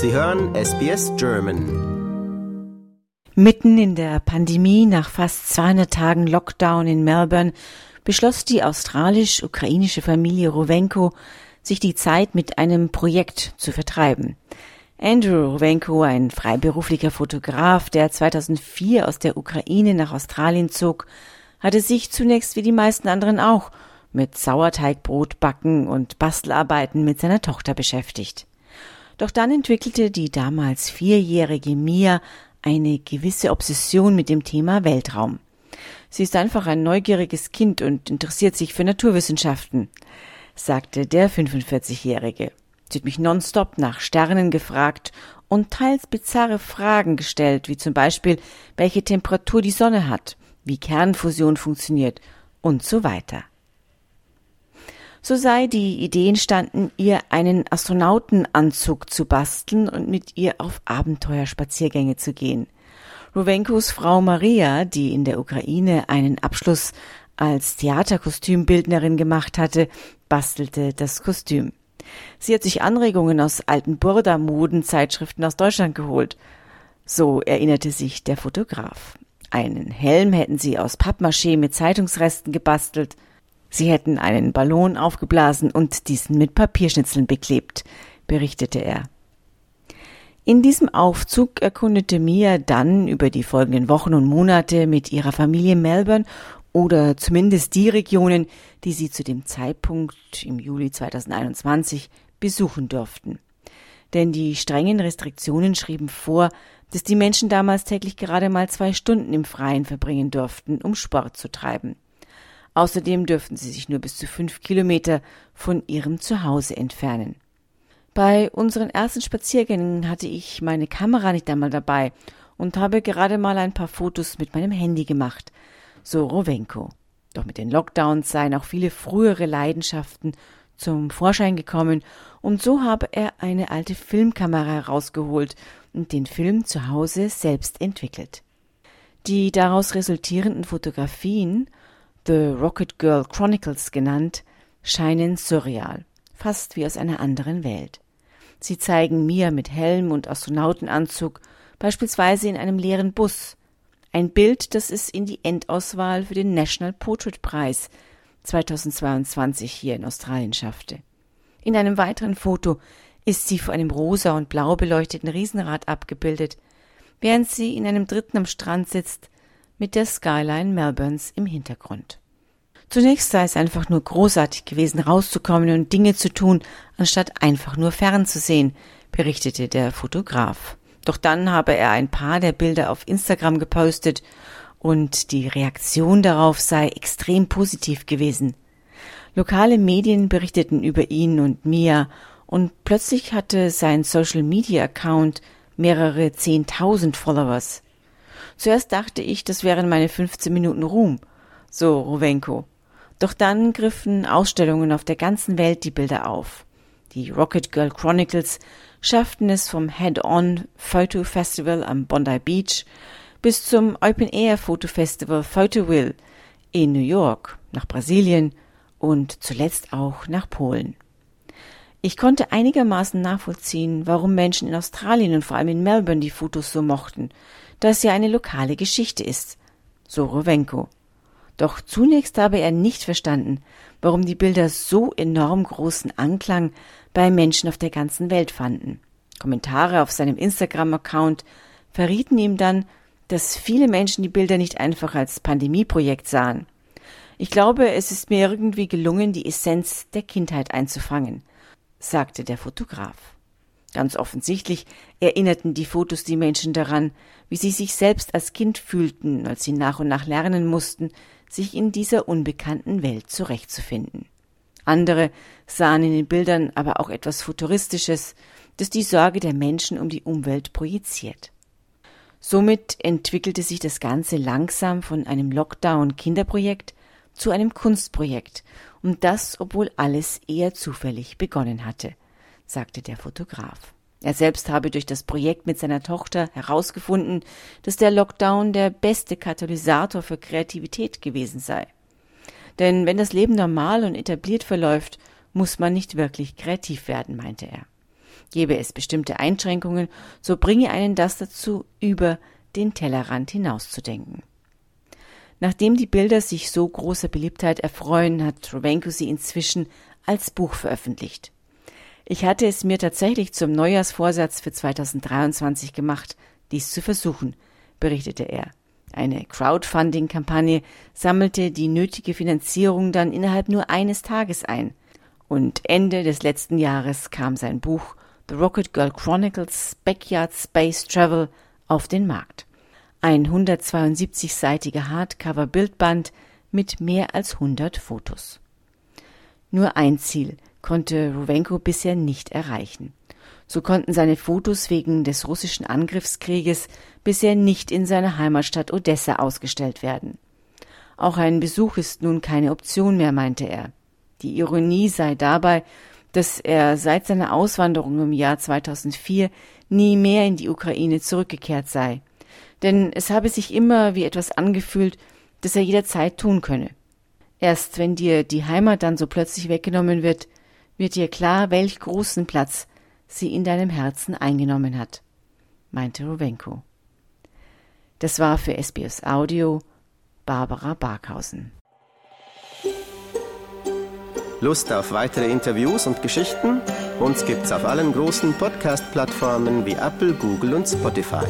Sie hören SBS German. Mitten in der Pandemie nach fast 200 Tagen Lockdown in Melbourne beschloss die australisch-ukrainische Familie Rowenko, sich die Zeit mit einem Projekt zu vertreiben. Andrew Rowenko, ein freiberuflicher Fotograf, der 2004 aus der Ukraine nach Australien zog, hatte sich zunächst wie die meisten anderen auch mit Sauerteigbrot backen und Bastelarbeiten mit seiner Tochter beschäftigt. Doch dann entwickelte die damals vierjährige Mia eine gewisse Obsession mit dem Thema Weltraum. Sie ist einfach ein neugieriges Kind und interessiert sich für Naturwissenschaften, sagte der 45-Jährige. Sie hat mich nonstop nach Sternen gefragt und teils bizarre Fragen gestellt, wie zum Beispiel, welche Temperatur die Sonne hat, wie Kernfusion funktioniert und so weiter. So sei die Idee entstanden, ihr einen Astronautenanzug zu basteln und mit ihr auf Abenteuerspaziergänge zu gehen. Rowenkos Frau Maria, die in der Ukraine einen Abschluss als Theaterkostümbildnerin gemacht hatte, bastelte das Kostüm. Sie hat sich Anregungen aus alten Burda-Modenzeitschriften aus Deutschland geholt. So erinnerte sich der Fotograf. Einen Helm hätten sie aus Pappmaché mit Zeitungsresten gebastelt – Sie hätten einen Ballon aufgeblasen und diesen mit Papierschnitzeln beklebt, berichtete er. In diesem Aufzug erkundete Mia dann über die folgenden Wochen und Monate mit ihrer Familie Melbourne oder zumindest die Regionen, die sie zu dem Zeitpunkt im Juli 2021 besuchen durften. Denn die strengen Restriktionen schrieben vor, dass die Menschen damals täglich gerade mal zwei Stunden im Freien verbringen durften, um Sport zu treiben. Außerdem dürften sie sich nur bis zu fünf Kilometer von ihrem Zuhause entfernen. Bei unseren ersten Spaziergängen hatte ich meine Kamera nicht einmal dabei und habe gerade mal ein paar Fotos mit meinem Handy gemacht, so Rowenko. Doch mit den Lockdowns seien auch viele frühere Leidenschaften zum Vorschein gekommen und so habe er eine alte Filmkamera herausgeholt und den Film zu Hause selbst entwickelt. Die daraus resultierenden Fotografien The Rocket Girl Chronicles genannt, scheinen surreal, fast wie aus einer anderen Welt. Sie zeigen Mia mit Helm und Astronautenanzug, beispielsweise in einem leeren Bus. Ein Bild, das es in die Endauswahl für den National Portrait Prize 2022 hier in Australien schaffte. In einem weiteren Foto ist sie vor einem rosa und blau beleuchteten Riesenrad abgebildet, während sie in einem dritten am Strand sitzt, mit der Skyline Melbournes im Hintergrund. Zunächst sei es einfach nur großartig gewesen, rauszukommen und Dinge zu tun, anstatt einfach nur fernzusehen, berichtete der Fotograf. Doch dann habe er ein paar der Bilder auf Instagram gepostet und die Reaktion darauf sei extrem positiv gewesen. Lokale Medien berichteten über ihn und Mia und plötzlich hatte sein Social Media Account mehrere zehntausend Followers. Zuerst dachte ich, das wären meine 15 Minuten Ruhm, so Rowenko. Doch dann griffen Ausstellungen auf der ganzen Welt die Bilder auf. Die Rocket Girl Chronicles schafften es vom Head-On Photo Festival am Bondi Beach bis zum Open Air Photo Festival Photowil in New York, nach Brasilien und zuletzt auch nach Polen. Ich konnte einigermaßen nachvollziehen, warum Menschen in Australien und vor allem in Melbourne die Fotos so mochten, da es ja eine lokale Geschichte ist. So Rowenko. Doch zunächst habe er nicht verstanden, warum die Bilder so enorm großen Anklang bei Menschen auf der ganzen Welt fanden. Kommentare auf seinem Instagram-Account verrieten ihm dann, dass viele Menschen die Bilder nicht einfach als Pandemieprojekt sahen. Ich glaube, es ist mir irgendwie gelungen, die Essenz der Kindheit einzufangen, sagte der Fotograf. Ganz offensichtlich erinnerten die Fotos die Menschen daran, wie sie sich selbst als Kind fühlten, als sie nach und nach lernen mussten, sich in dieser unbekannten Welt zurechtzufinden. Andere sahen in den Bildern aber auch etwas Futuristisches, das die Sorge der Menschen um die Umwelt projiziert. Somit entwickelte sich das Ganze langsam von einem Lockdown-Kinderprojekt zu einem Kunstprojekt, und das, obwohl alles eher zufällig begonnen hatte, sagte der Fotograf. Er selbst habe durch das Projekt mit seiner Tochter herausgefunden, dass der Lockdown der beste Katalysator für Kreativität gewesen sei. Denn wenn das Leben normal und etabliert verläuft, muss man nicht wirklich kreativ werden, meinte er. Gäbe es bestimmte Einschränkungen, so bringe einen das dazu, über den Tellerrand hinauszudenken. Nachdem die Bilder sich so großer Beliebtheit erfreuen, hat Rovenko sie inzwischen als Buch veröffentlicht. Ich hatte es mir tatsächlich zum Neujahrsvorsatz für 2023 gemacht, dies zu versuchen, berichtete er. Eine Crowdfunding-Kampagne sammelte die nötige Finanzierung dann innerhalb nur eines Tages ein. Und Ende des letzten Jahres kam sein Buch The Rocket Girl Chronicles Backyard Space Travel auf den Markt. Ein 172-seitiger Hardcover-Bildband mit mehr als 100 Fotos. Nur ein Ziel konnte Ruwenko bisher nicht erreichen. So konnten seine Fotos wegen des russischen Angriffskrieges bisher nicht in seiner Heimatstadt Odessa ausgestellt werden. Auch ein Besuch ist nun keine Option mehr, meinte er. Die Ironie sei dabei, dass er seit seiner Auswanderung im Jahr 2004 nie mehr in die Ukraine zurückgekehrt sei. Denn es habe sich immer wie etwas angefühlt, das er jederzeit tun könne. Erst wenn dir die Heimat dann so plötzlich weggenommen wird, wird dir klar, welch großen Platz sie in deinem Herzen eingenommen hat, meinte Rowenko. Das war für SBS Audio Barbara Barkhausen. Lust auf weitere Interviews und Geschichten? Uns gibt's auf allen großen Podcast-Plattformen wie Apple, Google und Spotify.